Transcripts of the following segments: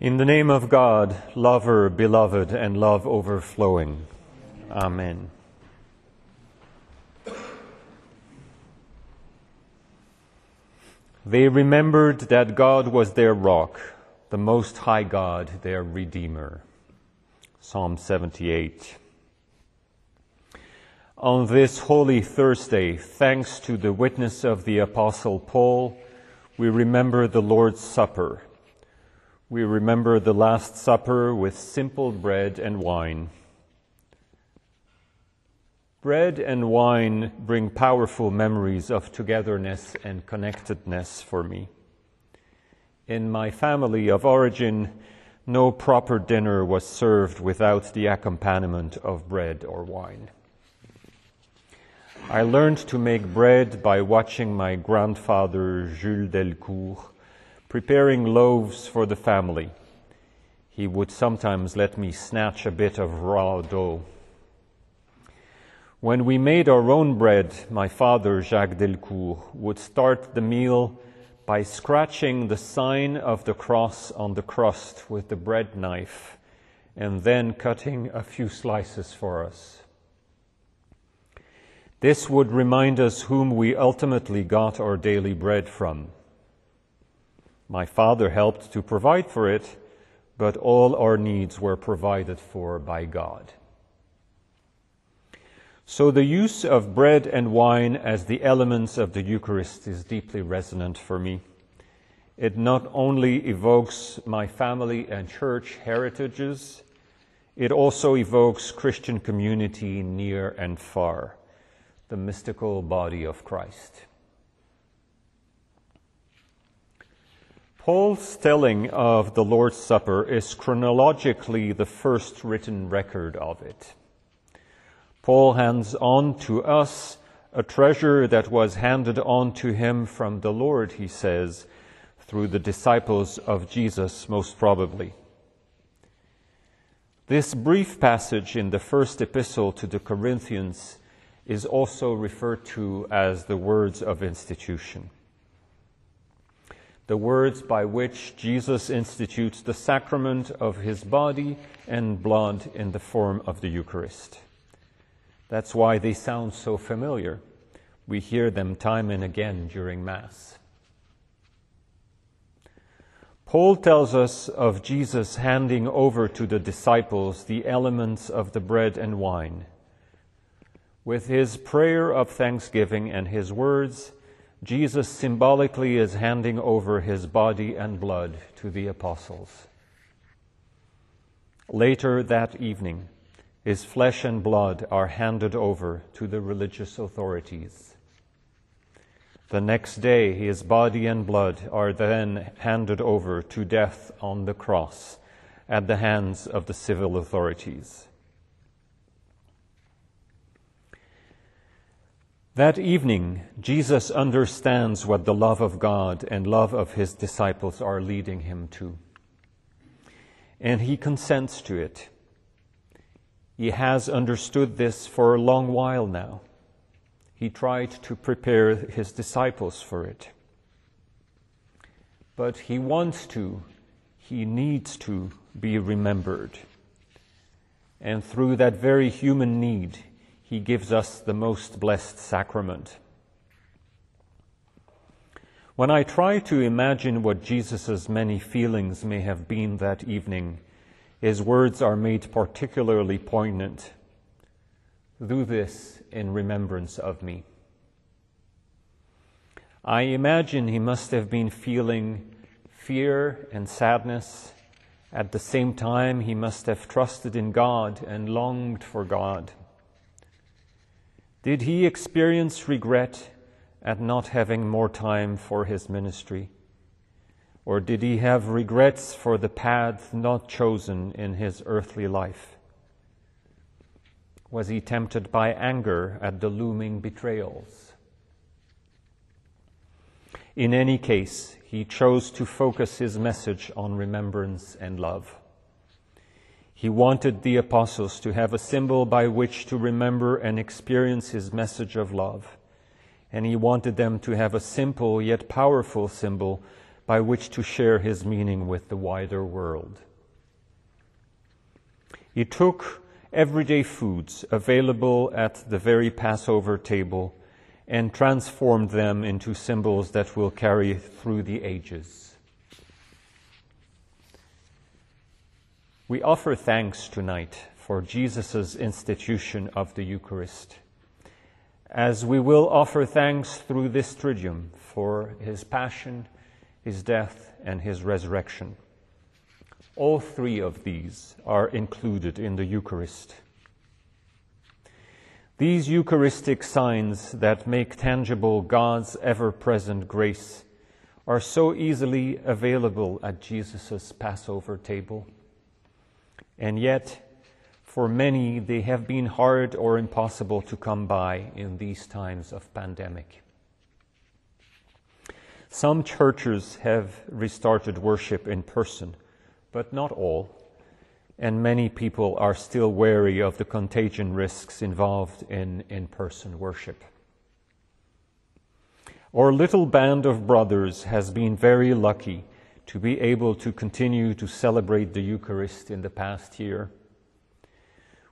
In the name of God, lover, beloved, and love overflowing. Amen. They remembered that God was their rock, the Most High God, their Redeemer. Psalm 78. On this Holy Thursday, thanks to the witness of the Apostle Paul, we remember the Lord's Supper. We remember the Last Supper with simple bread and wine. Bread and wine bring powerful memories of togetherness and connectedness for me. In my family of origin, no proper dinner was served without the accompaniment of bread or wine. I learned to make bread by watching my grandfather, Jules Delcourt, preparing loaves for the family. He would sometimes let me snatch a bit of raw dough. When we made our own bread, my father, Jacques Delcourt, would start the meal by scratching the sign of the cross on the crust with the bread knife and then cutting a few slices for us. This would remind us whom we ultimately got our daily bread from. My father helped to provide for it, but all our needs were provided for by God. So the use of bread and wine as the elements of the Eucharist is deeply resonant for me. It not only evokes my family and church heritages, it also evokes Christian community near and far the mystical body of Christ. Paul's telling of the Lord's Supper is chronologically the first written record of it. Paul hands on to us a treasure that was handed on to him from the Lord, he says, through the disciples of Jesus, most probably. This brief passage in the first epistle to the Corinthians is also referred to as the words of institution. The words by which Jesus institutes the sacrament of his body and blood in the form of the Eucharist. That's why they sound so familiar. We hear them time and again during Mass. Paul tells us of Jesus handing over to the disciples the elements of the bread and wine with his prayer of thanksgiving and his words, Jesus symbolically is handing over his body and blood to the apostles. Later that evening, his flesh and blood are handed over to the religious authorities. The next day, his body and blood are then handed over to death on the cross at the hands of the civil authorities. That evening, Jesus understands what the love of God and love of his disciples are leading him to. And he consents to it. He has understood this for a long while now. He tried to prepare his disciples for it. But he wants to, he needs to be remembered. And through that very human need, he gives us the most blessed sacrament. When I try to imagine what Jesus' many feelings may have been that evening, his words are made particularly poignant. Do this in remembrance of me. I imagine he must have been feeling fear and sadness. At the same time, he must have trusted in God and longed for God. Did he experience regret at not having more time for his ministry? Or did he have regrets for the path not chosen in his earthly life? Was he tempted by anger at the looming betrayals? In any case, he chose to focus his message on remembrance and love. He wanted the apostles to have a symbol by which to remember and experience his message of love. And he wanted them to have a simple yet powerful symbol by which to share his meaning with the wider world. He took everyday foods available at the very Passover table and transformed them into symbols that will carry through the ages. We offer thanks tonight for Jesus' institution of the Eucharist, as we will offer thanks through this Triduum for his passion, his death, and his resurrection. All three of these are included in the Eucharist. These Eucharistic signs that make tangible God's ever present grace are so easily available at Jesus' Passover table. And yet, for many, they have been hard or impossible to come by in these times of pandemic. Some churches have restarted worship in person, but not all and many people are still wary of the contagion risks involved in in person worship. Our little band of brothers has been very lucky to be able to continue to celebrate the Eucharist in the past year.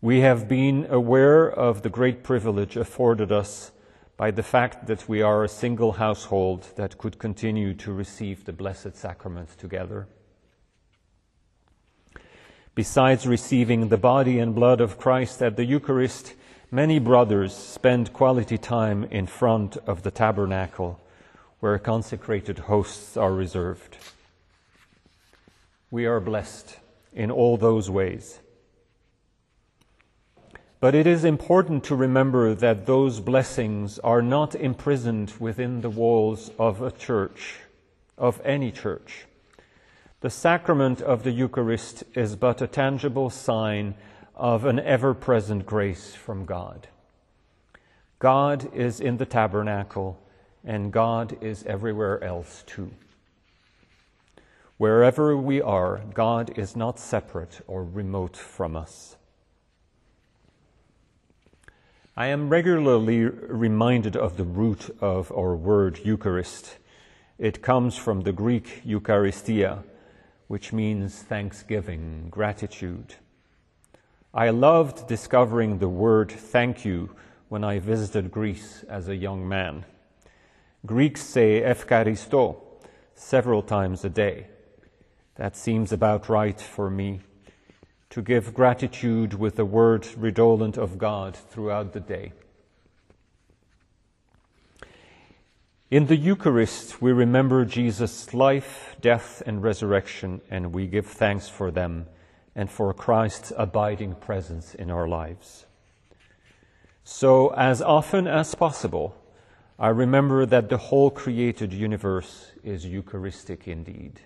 We have been aware of the great privilege afforded us by the fact that we are a single household that could continue to receive the Blessed Sacrament together. Besides receiving the body and blood of Christ at the Eucharist, many brothers spend quality time in front of the tabernacle where consecrated hosts are reserved. We are blessed in all those ways. But it is important to remember that those blessings are not imprisoned within the walls of a church, of any church. The sacrament of the Eucharist is but a tangible sign of an ever present grace from God. God is in the tabernacle, and God is everywhere else too. Wherever we are, God is not separate or remote from us. I am regularly reminded of the root of our word Eucharist. It comes from the Greek Eucharistia, which means thanksgiving, gratitude. I loved discovering the word thank you when I visited Greece as a young man. Greeks say efcharisto several times a day. That seems about right for me to give gratitude with the word redolent of God throughout the day. In the Eucharist, we remember Jesus' life, death, and resurrection, and we give thanks for them and for Christ's abiding presence in our lives. So, as often as possible, I remember that the whole created universe is Eucharistic indeed.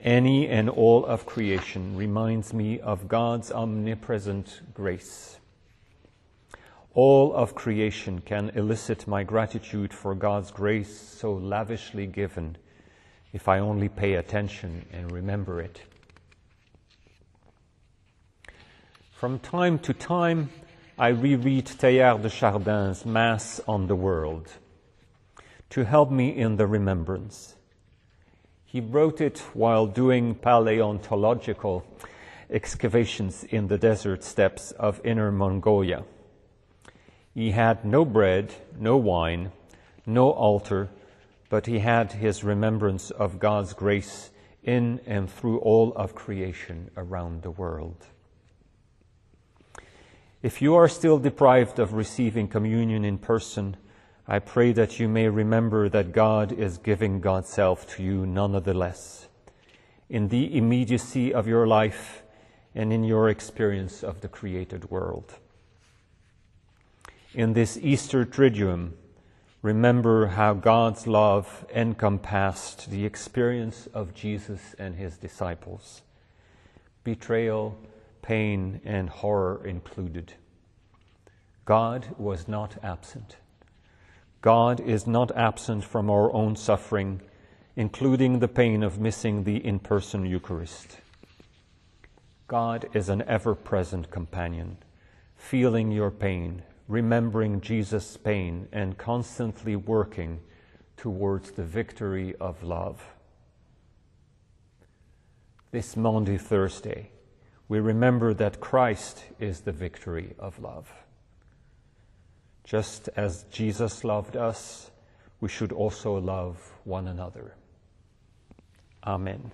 Any and all of creation reminds me of God's omnipresent grace all of creation can elicit my gratitude for God's grace so lavishly given if I only pay attention and remember it. From time to time, I reread Teilhard de Chardin's Mass on the World to help me in the remembrance. He wrote it while doing paleontological excavations in the desert steppes of Inner Mongolia. He had no bread, no wine, no altar, but he had his remembrance of God's grace in and through all of creation around the world. If you are still deprived of receiving communion in person, I pray that you may remember that God is giving God's self to you nonetheless, in the immediacy of your life and in your experience of the created world in this Easter Triduum, remember how God's love encompassed the experience of Jesus and his disciples, betrayal, pain, and horror included. God was not absent. God is not absent from our own suffering, including the pain of missing the in person Eucharist. God is an ever present companion, feeling your pain remembering Jesus' pain and constantly working towards the victory of love. This Maundy Thursday, we remember that Christ is the victory of love. Just as Jesus loved us, we should also love one another. Amen.